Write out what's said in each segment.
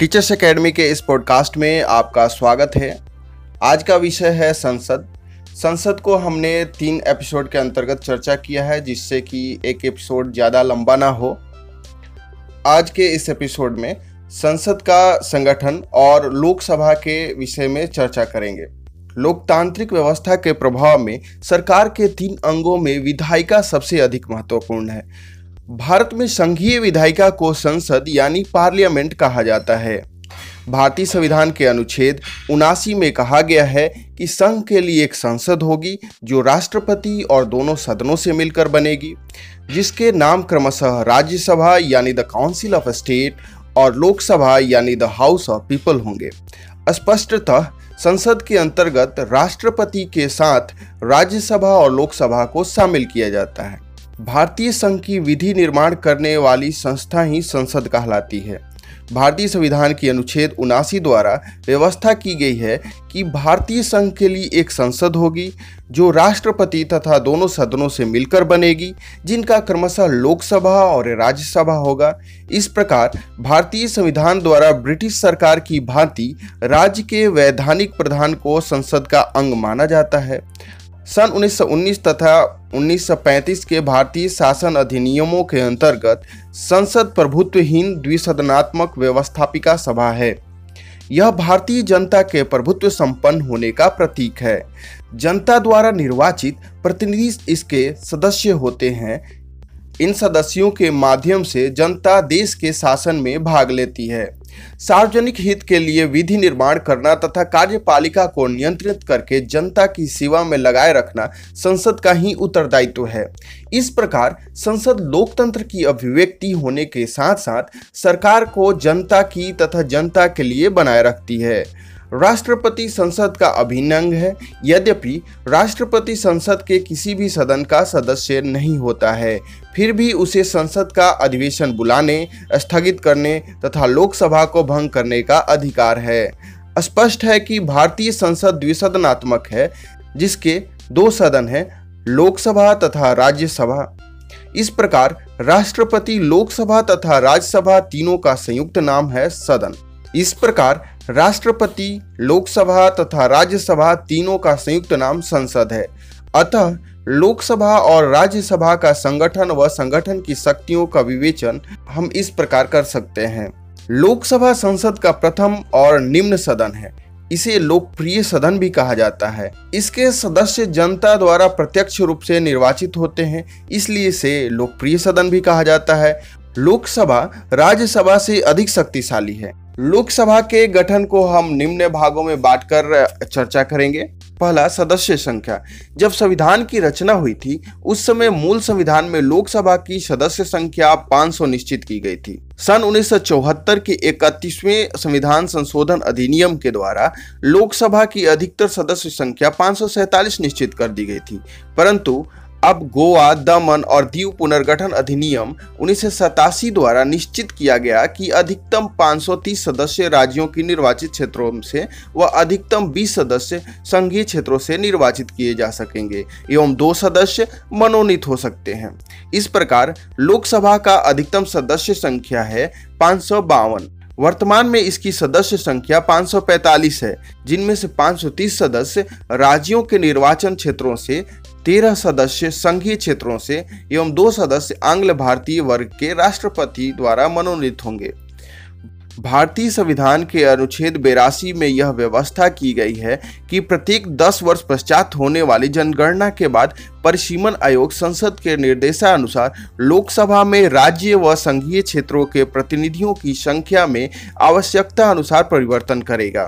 Teachers academy के इस podcast में आपका स्वागत है। आज का विषय है संसद। संसद को हमने तीन एपिसोड के अंतर्गत चर्चा किया है, जिससे कि एक एपिसोड ज़्यादा लंबा ना हो। आज के इस एपिसोड में संसद का संगठन और लोकसभा के विषय में चर्चा करेंगे। लोकतांत्रिक व्यवस्था के प्रभाव में सरकार के तीन अंगों में विधायिका सबसे अधिक महत्वपूर्ण है। भारत में संघीय विधायिका को संसद यानी पार्लियामेंट कहा जाता है। भारतीय संविधान के अनुच्छेद उनासी में कहा गया है कि संघ के लिए एक संसद होगी, जो राष्ट्रपति और दोनों सदनों से मिलकर बनेगी, जिसके नाम क्रमशः राज्यसभा यानी द काउंसिल ऑफ़ स्टेट और लोकसभा यानी द हाउस ऑफ़ पीपल होंगे। स्पष्टतः, संसद के अंतर्गत राष्ट्रपति के साथ राज्यसभा और लोकसभा को शामिल किया जाता है। भारतीय संघ की विधि निर्माण करने वाली संस्था ही संसद कहलाती है। भारतीय संविधान की अनुच्छेद उनासी द्वारा व्यवस्था की गई है कि भारतीय संघ के लिए एक संसद होगी, जो राष्ट्रपति तथा दोनों सदनों से मिलकर बनेगी, जिनका क्रमशः लोकसभा और राज्यसभा होगा। इस प्रकार भारतीय संविधान द्वारा ब्रिटिश सरकार की भांति राज्य के वैधानिक प्रधान को संसद का अंग माना जाता है। सन 1919 तथा 1935 के भारतीय शासन अधिनियमों के अंतर्गत संसद प्रभुत्वहीन द्विसदनात्मक व्यवस्थापिका सभा है। यह भारतीय जनता के प्रभुत्व संपन्न होने का प्रतीक है। जनता द्वारा निर्वाचित प्रतिनिधि इसके सदस्य होते हैं। इन सदस्यों के माध्यम से जनता देश के शासन में भाग लेती है। सार्वजनिक हित के लिए विधि निर्माण करना तथा कार्यपालिका को नियंत्रित करके जनता की सेवा में लगाए रखना संसद का ही उत्तरदायित्व है। इस प्रकार संसद लोकतंत्र की अभिव्यक्ति होने के साथ साथ सरकार को जनता की तथा जनता के लिए बनाए रखती है। राष्ट्रपति संसद का अभिन्न अंग है। यद्यपि राष्ट्रपति संसद के किसी भी सदन का सदस्य नहीं होता है, फिर भी उसे संसद का अधिवेशन बुलाने, स्थगित करने तथा लोकसभा को भंग करने का अधिकार है। स्पष्ट है कि भारतीय संसद द्विसदनात्मक है, जिसके दो सदन हैं, लोकसभा तथा राज्यसभा। इस प्रकार राष्ट्रपति लोकसभा तथा राज्यसभा तीनों का संयुक्त नाम है सदन। इस प्रकार राष्ट्रपति, लोकसभा तथा राज्यसभा तीनों का संयुक्त नाम संसद है। अतः लोकसभा और राज्यसभा का संगठन व संगठन की शक्तियों का विवेचन हम इस प्रकार कर सकते हैं। लोकसभा संसद का प्रथम और निम्न सदन है। इसे लोकप्रिय सदन भी कहा जाता है। इसके सदस्य जनता द्वारा प्रत्यक्ष रूप से निर्वाचित होते हैं, इसलिए इसे लोकप्रिय सदन भी कहा जाता है लोकसभा राज्यसभा से अधिक शक्तिशाली है। लोकसभा के गठन को हम निम्न भागों में बांटकर चर्चा करेंगे। पहला, सदस्य संख्या। जब संविधान की रचना हुई थी, उस समय मूल संविधान में लोकसभा की सदस्य संख्या 500 निश्चित की गई थी। सन 1974 के इकतीसवें संविधान संशोधन अधिनियम के द्वारा लोकसभा की अधिकतर सदस्य संख्या पाँच निश्चित कर दी गई थी। परंतु अब गोवा, दमन और दीव पुनर्गठन अधिनियम उन्नीस सौ सतासी द्वारा निश्चित किया गया कि अधिकतम 530 सदस्य राज्यों की निर्वाचित क्षेत्रों से व अधिकतम 20 सदस्य संघीय क्षेत्रों से निर्वाचित किए जा सकेंगे एवं दो सदस्य मनोनीत हो सकते हैं। इस प्रकार लोकसभा का अधिकतम सदस्य संख्या है पाँच सौ बावन। वर्तमान में इसकी सदस्य संख्या 545 है, जिनमें से 530 सदस्य राज्यों के निर्वाचन क्षेत्रों से, तेरह सदस्य संघीय क्षेत्रों से, एवं दो सदस्य आंग्ल भारतीय वर्ग के राष्ट्रपति द्वारा मनोनीत होंगे। भारतीय संविधान के अनुच्छेद बेरासी में यह व्यवस्था की गई है कि प्रत्येक 10 वर्ष पश्चात होने वाली जनगणना के बाद परिसीमन आयोग संसद के निर्देशानुसार लोकसभा में राज्य व संघीय क्षेत्रों के प्रतिनिधियों की संख्या में आवश्यकता अनुसार परिवर्तन करेगा।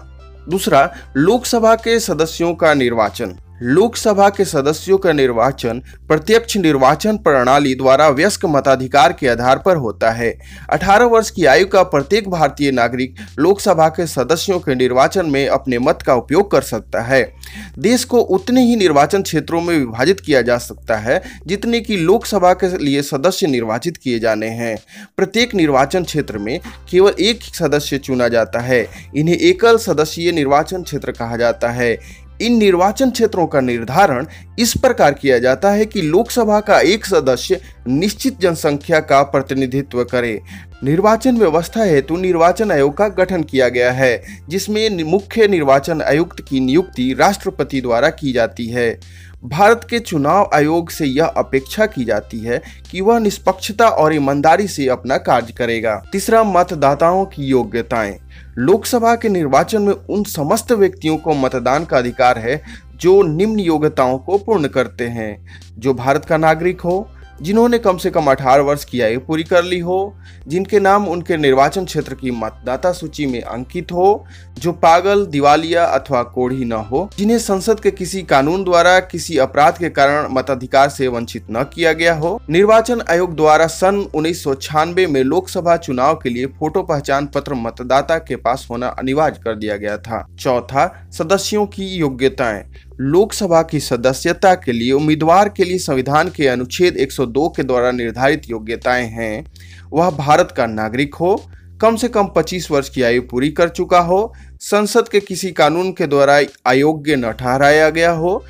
दूसरा, लोकसभा के सदस्यों का निर्वाचन। लोकसभा के सदस्यों का निर्वाचन प्रत्यक्ष निर्वाचन प्रणाली द्वारा व्यस्क मताधिकार के आधार पर होता है। 18 वर्ष की आयु का प्रत्येक भारतीय नागरिक लोकसभा के सदस्यों के निर्वाचन में अपने मत का उपयोग कर सकता है। देश को उतने ही निर्वाचन क्षेत्रों में विभाजित किया जा सकता है, जितने की लोकसभा के लिए सदस्य निर्वाचित किए जाने हैं। प्रत्येक निर्वाचन क्षेत्र में केवल एक सदस्य चुना जाता है। इन्हें एकल सदस्यीय निर्वाचन क्षेत्र कहा जाता है। इन निर्वाचन क्षेत्रों का निर्धारण इस प्रकार किया जाता है कि लोकसभा का एक सदस्य निश्चित जनसंख्या का प्रतिनिधित्व करे। निर्वाचन व्यवस्था हेतु निर्वाचन आयोग का गठन किया गया है, जिसमें मुख्य निर्वाचन आयुक्त की नियुक्ति राष्ट्रपति द्वारा की जाती है। भारत के चुनाव आयोग से यह अपेक्षा की जाती है कि वह निष्पक्षता और ईमानदारी से अपना कार्य करेगा। तीसरा, मतदाताओं की योग्यताएँ। लोकसभा के निर्वाचन में उन समस्त व्यक्तियों को मतदान का अधिकार है जो निम्न योग्यताओं को पूर्ण करते हैं। जो भारत का नागरिक हो जिन्होंने कम से कम 18 वर्ष की आयु पूरी कर ली हो, जिनके नाम उनके निर्वाचन क्षेत्र की मतदाता सूची में अंकित हो, जो पागल, दिवालिया अथवा कोढ़ी न हो, जिन्हें संसद के किसी कानून द्वारा, किसी अपराध के कारण मताधिकार से वंचित न किया गया हो। निर्वाचन आयोग द्वारा सन उन्नीस सौ छियानबे में लोकसभा चुनाव के लिए फ़ोटो पहचान पत्र मतदाता के पास होना अनिवार्य कर दिया गया था। चौथा, सदस्यों की योग्यताएँ। लोकसभा की सदस्यता के लिए, उम्मीदवार के लिए संविधान के अनुच्छेद 102 के द्वारा निर्धारित योग्यताएँ हैं। वह भारत का नागरिक हो, कम से कम 25 वर्ष की आयु पूरी कर चुका हो, संसद के किसी कानून के द्वारा अयोग्य न ठहराया गया हो,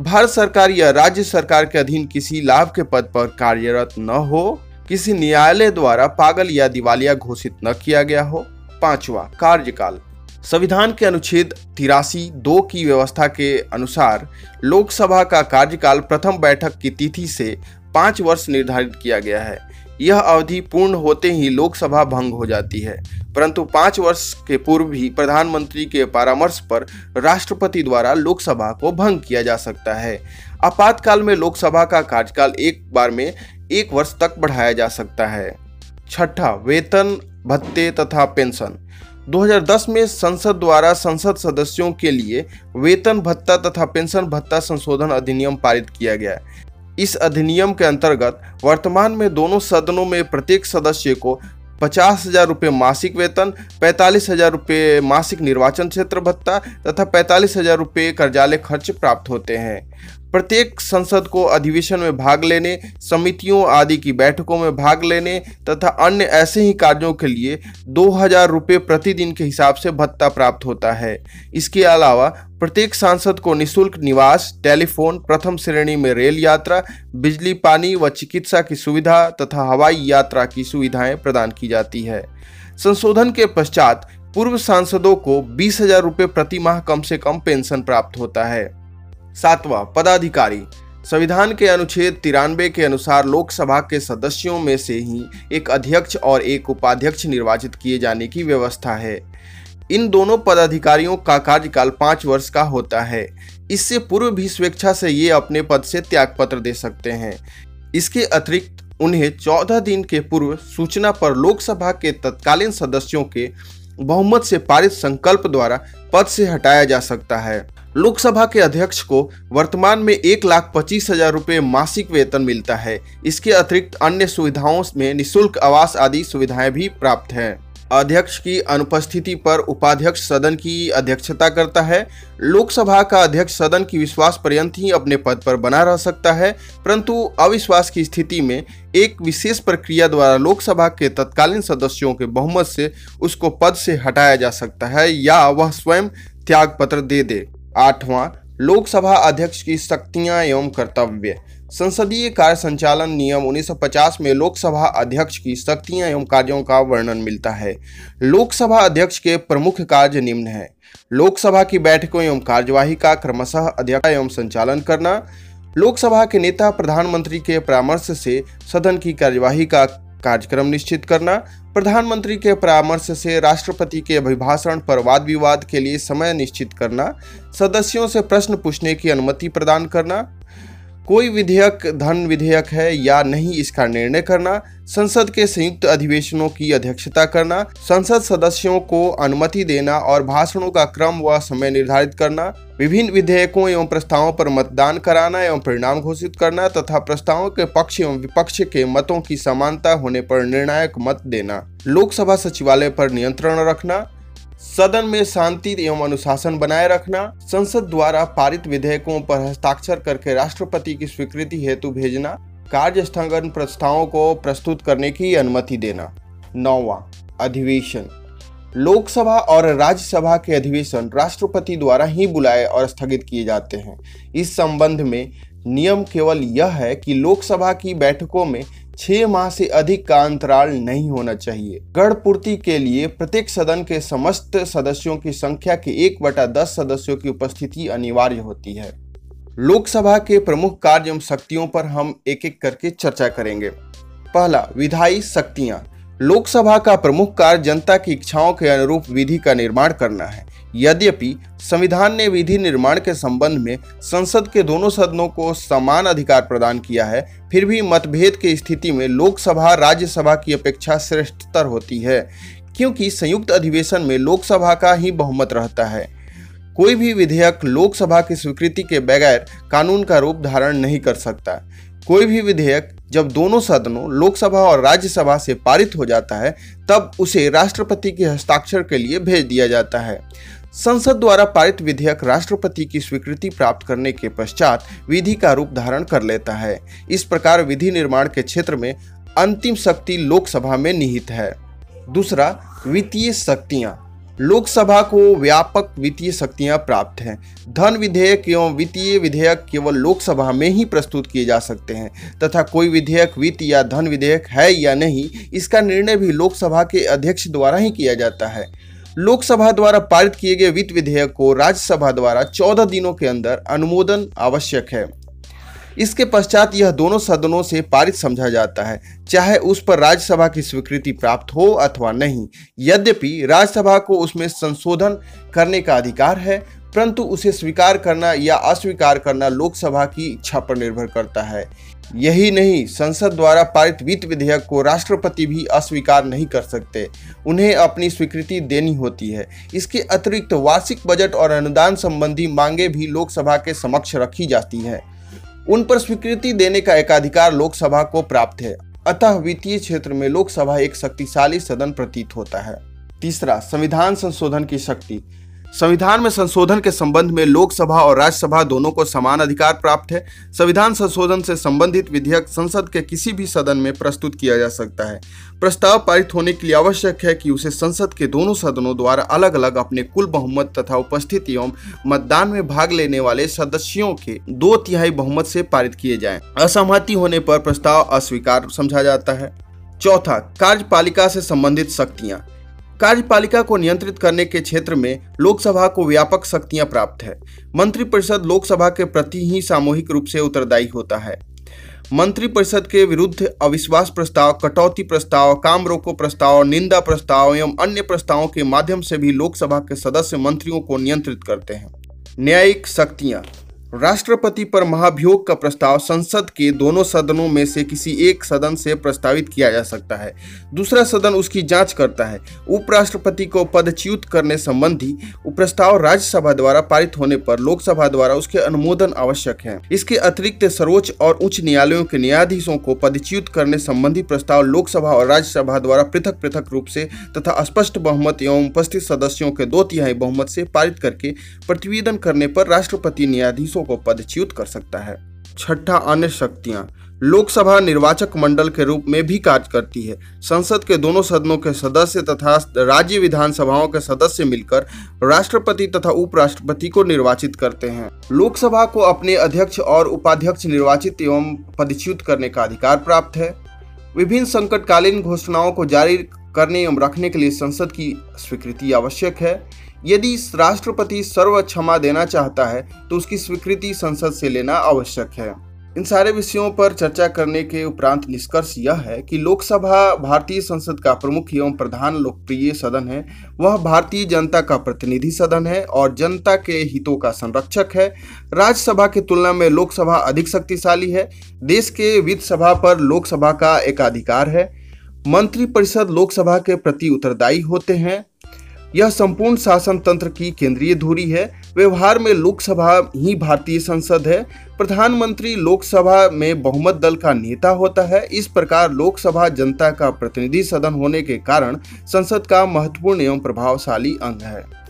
भारत सरकार या राज्य सरकार के अधीन किसी लाभ के पद पर कार्यरत न हो, किसी न्यायालय द्वारा पागल या दिवालिया घोषित न किया गया हो। पांचवा, कार्यकाल। संविधान के अनुच्छेद तिरासी दो की व्यवस्था के अनुसार लोकसभा का कार्यकाल प्रथम बैठक की तिथि से पाँच वर्ष निर्धारित किया गया है। यह अवधि पूर्ण होते ही लोकसभा भंग हो जाती है। परंतु पाँच वर्ष के पूर्व भी प्रधानमंत्री के परामर्श पर राष्ट्रपति द्वारा लोकसभा को भंग किया जा सकता है। आपातकाल में लोकसभा का कार्यकाल एक बार में एक वर्ष तक बढ़ाया जा सकता है। छठा, वेतन, भत्ते तथा पेंशन। 2010 में संसद द्वारा संसद सदस्यों के लिए वेतन भत्ता तथा पेंशन भत्ता संशोधन अधिनियम पारित किया गया इस अधिनियम के अंतर्गत वर्तमान में दोनों सदनों में प्रत्येक सदस्य को पचास हज़ार रुपये मासिक वेतन, पैंतालीस हज़ार रुपये मासिक निर्वाचन क्षेत्र भत्ता तथा पैंतालीस हज़ार रुपये कर्जालय खर्च प्राप्त होते हैं। प्रत्येक संसद को अधिवेशन में भाग लेने, समितियों आदि की बैठकों में भाग लेने तथा अन्य ऐसे ही कार्यों के लिए दो हज़ार रुपये प्रतिदिन के हिसाब से भत्ता प्राप्त होता है। इसके अलावा प्रत्येक सांसद को निशुल्क निवास, टेलीफोन, प्रथम श्रेणी में रेल यात्रा, बिजली, पानी व चिकित्सा की सुविधा तथा हवाई यात्रा की सुविधाएँ प्रदान की जाती है। संशोधन के पश्चात पूर्व सांसदों को बीस हज़ार रुपये प्रति माह कम से कम पेंशन प्राप्त होता है। सातवां पदाधिकारी। संविधान के अनुच्छेद तिरानवे के अनुसार लोकसभा के सदस्यों में से ही एक अध्यक्ष और एक उपाध्यक्ष निर्वाचित किए जाने की व्यवस्था है। इन दोनों पदाधिकारियों का कार्यकाल पाँच वर्ष का होता है। इससे पूर्व भी स्वेच्छा से ये अपने पद से त्याग पत्र दे सकते हैं। इसके अतिरिक्त उन्हें चौदह दिन के पूर्व सूचना पर लोकसभा के तत्कालीन सदस्यों के बहुमत से पारित संकल्प द्वारा पद से हटाया जा सकता है। लोकसभा के अध्यक्ष को वर्तमान में एक लाख पच्चीस हज़ार रुपये मासिक वेतन मिलता है। इसके अतिरिक्त अन्य सुविधाओं में निशुल्क आवास आदि सुविधाएँ भी प्राप्त हैं। अध्यक्ष की अनुपस्थिति पर उपाध्यक्ष सदन की अध्यक्षता करता है। लोकसभा का अध्यक्ष सदन की विश्वास पर्यंत ही अपने पद पर बना रह सकता है, परंतु अविश्वास की स्थिति में एक विशेष प्रक्रिया द्वारा लोकसभा के तत्कालीन सदस्यों के बहुमत से उसको पद से हटाया जा सकता है या वह स्वयं त्याग पत्र दे दे। आठवां, लोकसभा अध्यक्ष की शक्तियाँ एवं कर्तव्य। संसदीय कार्य संचालन नियम 1950 में लोकसभा अध्यक्ष की शक्तियाँ एवं कार्यों का वर्णन मिलता है। लोकसभा अध्यक्ष के प्रमुख कार्य निम्न है। लोकसभा की बैठकों एवं कार्यवाही का क्रमशः अध्यक्ष एवं संचालन करना, लोकसभा के नेता प्रधानमंत्री के परामर्श से सदन की कार्यवाही का कार्यक्रम निश्चित करना प्रधानमंत्री के परामर्श से राष्ट्रपति के अभिभाषण पर वाद विवाद के लिए समय निश्चित करना, सदस्यों से प्रश्न पूछने की अनुमति प्रदान करना कोई विधेयक, धन विधेयक है या नहीं, इसका निर्णय करना, संसद के संयुक्त अधिवेशनों की अध्यक्षता करना, संसद सदस्यों को अनुमति देना और भाषणों का क्रम व समय निर्धारित करना, विभिन्न विधेयकों एवं प्रस्तावों पर मतदान कराना एवं परिणाम घोषित करना तथा प्रस्तावों के पक्ष एवं विपक्ष के मतों की समानता होने पर निर्णायक मत देना, लोकसभा सचिवालय पर नियंत्रण रखना सदन में शांति एवं अनुशासन बनाए रखना, संसद द्वारा पारित विधेयकों पर हस्ताक्षर करके राष्ट्रपति की स्वीकृति हेतु भेजना कार्य स्थगन प्रस्तावों को प्रस्तुत करने की अनुमति देना। नौवा, अधिवेशन। लोकसभा और राज्यसभा के अधिवेशन राष्ट्रपति द्वारा ही बुलाए और स्थगित किए जाते हैं। इस संबंध में नियम केवल यह है कि लोकसभा की बैठकों में छह माह से अधिक का अंतराल नहीं होना चाहिए। गढ़ पूर्ति के लिए प्रत्येक सदन के समस्त सदस्यों की संख्या के एक बटा दस सदस्यों की उपस्थिति अनिवार्य होती है। लोकसभा के प्रमुख कार्य एवं शक्तियों पर हम एक एक करके चर्चा करेंगे। पहला, विधायी शक्तियाँ। लोकसभा का प्रमुख कार्य जनता की इच्छाओं के अनुरूप विधि का निर्माण करना है। यद्यपि संविधान ने विधि निर्माण के संबंध में संसद के दोनों सदनों को समान अधिकार प्रदान किया है, फिर भी मतभेद की स्थिति में लोकसभा, राज्यसभा की अपेक्षा श्रेष्ठतर होती है, क्योंकि संयुक्त अधिवेशन में लोकसभा का ही बहुमत रहता है। कोई भी विधेयक लोकसभा की स्वीकृति के बगैर कानून का रूप धारण नहीं कर सकता। कोई भी विधेयक जब दोनों सदनों, लोकसभा और राज्यसभा से पारित हो जाता है, तब उसे राष्ट्रपति के हस्ताक्षर के लिए भेज दिया जाता है। संसद द्वारा पारित विधेयक राष्ट्रपति की स्वीकृति प्राप्त करने के पश्चात विधि का रूप धारण कर लेता है। इस प्रकार विधि निर्माण के क्षेत्र में अंतिम शक्ति लोकसभा में निहित है। दूसरा, वित्तीय शक्तियाँ। लोकसभा को व्यापक वित्तीय शक्तियाँ प्राप्त हैं। धन विधेयक एवं वित्तीय विधेयक केवल लोकसभा में ही प्रस्तुत किए जा सकते हैं, तथा कोई विधेयक वित्त या धन विधेयक है या नहीं, इसका निर्णय भी लोकसभा के अध्यक्ष द्वारा ही किया जाता है। लोकसभा द्वारा पारित किए गए वित्त विधेयक को राज्यसभा द्वारा चौदह दिनों के अंदर अनुमोदन आवश्यक है। इसके पश्चात यह दोनों सदनों से पारित समझा जाता है, चाहे उस पर राज्यसभा की स्वीकृति प्राप्त हो अथवा नहीं। यद्यपि राज्यसभा को उसमें संशोधन करने का अधिकार है, परंतु उसे स्वीकार करना या अस्वीकार करना लोकसभा की इच्छा पर निर्भर करता है। यही नहीं, संसद द्वारा पारित वित्त विधेयक को राष्ट्रपति भी अस्वीकार नहीं कर सकते। उन्हें अपनी स्वीकृति देनी होती है। इसके अतिरिक्त वार्षिक बजट और अनुदान संबंधी मांगे भी लोकसभा के समक्ष रखी जाती है। उन पर स्वीकृति देने का एकाधिकार लोकसभा को प्राप्त है। अतः वित्तीय क्षेत्र में लोकसभा एक शक्तिशाली सदन प्रतीत होता है। तीसरा, संविधान संशोधन की शक्ति। संविधान में संशोधन के संबंध में लोकसभा और राज्यसभा दोनों को समान अधिकार प्राप्त है। संविधान संशोधन से संबंधित विधेयक संसद के किसी भी सदन में प्रस्तुत किया जा सकता है। प्रस्ताव पारित होने के लिए आवश्यक है कि उसे संसद के दोनों सदनों द्वारा अलग अलग अपने कुल बहुमत तथा उपस्थिति एवं मतदान में भाग लेने वाले सदस्यों के दो तिहाई बहुमत से पारित किए जाए। असहमति होने पर प्रस्ताव अस्वीकार समझा जाता है। चौथा, कार्यपालिका से संबंधित शक्तियाँ। कार्यपालिका को नियंत्रित करने के क्षेत्र में लोकसभा को व्यापक शक्तियाँ प्राप्त है। मंत्रिपरिषद लोकसभा के प्रति ही सामूहिक रूप से उत्तरदायी होता है। मंत्रिपरिषद के विरुद्ध अविश्वास प्रस्ताव, कटौती प्रस्ताव, काम रोको प्रस्ताव, निंदा प्रस्ताव एवं अन्य प्रस्तावों के माध्यम से भी लोकसभा के सदस्य मंत्रियों को नियंत्रित करते हैं। न्यायिक शक्तियाँ। राष्ट्रपति पर महाभियोग का प्रस्ताव संसद के दोनों सदनों में से किसी एक सदन से प्रस्तावित किया जा सकता है। दूसरा सदन उसकी जाँच करता है। उपराष्ट्रपति को पदच्युत करने संबंधी प्रस्ताव राज्यसभा द्वारा पारित होने पर लोकसभा द्वारा उसके अनुमोदन आवश्यक है। इसके अतिरिक्त सर्वोच्च और उच्च न्यायालयों के न्यायाधीशों को पदच्युत करने संबंधी प्रस्ताव लोकसभा और राज्यसभा द्वारा पृथक पृथक रूप से तथा स्पष्ट बहुमत एवं उपस्थित सदस्यों के दो तिहाई बहुमत से पारित करके प्रतिवेदन करने पर राष्ट्रपति न्यायाधीशों को पदच्युत कर सकता है। छठा अन्य शक्तियाँ। लोकसभा निर्वाचक मंडल के रूप में भी कार्य करती है। संसद के दोनों सदनों के सदस्य तथा राज्य विधानसभाओं के सदस्य मिलकर राष्ट्रपति तथा उपराष्ट्रपति को निर्वाचित करते हैं। लोकसभा को अपने अध्यक्ष और उपाध्यक्ष निर्वाचित एवं पदच्युत करने का अधिकार प्राप्त है। विभिन्न संकटकालीन घोषणाओं को जारी करने एवं रखने के लिए संसद की स्वीकृति आवश्यक है। यदि राष्ट्रपति सर्व क्षमा देना चाहता है तो उसकी स्वीकृति संसद से लेना आवश्यक है। इन सारे विषयों पर चर्चा करने के उपरांत निष्कर्ष यह है कि लोकसभा भारतीय संसद का प्रमुख एवं प्रधान लोकप्रिय सदन है। वह भारतीय जनता का प्रतिनिधि सदन है और जनता के हितों का संरक्षक है। राज्यसभा की तुलना में लोकसभा अधिक शक्तिशाली है। देश के वित्त सभा पर लोकसभा का एकाधिकार है। मंत्रिपरिषद लोकसभा के प्रति उत्तरदायी होते हैं। यह संपूर्ण शासन तंत्र की केंद्रीय धुरी है। व्यवहार में लोकसभा ही भारतीय संसद है। प्रधानमंत्री लोकसभा में बहुमत दल का नेता होता है। इस प्रकार लोकसभा जनता का प्रतिनिधि सदन होने के कारण संसद का महत्वपूर्ण एवं प्रभावशाली अंग है।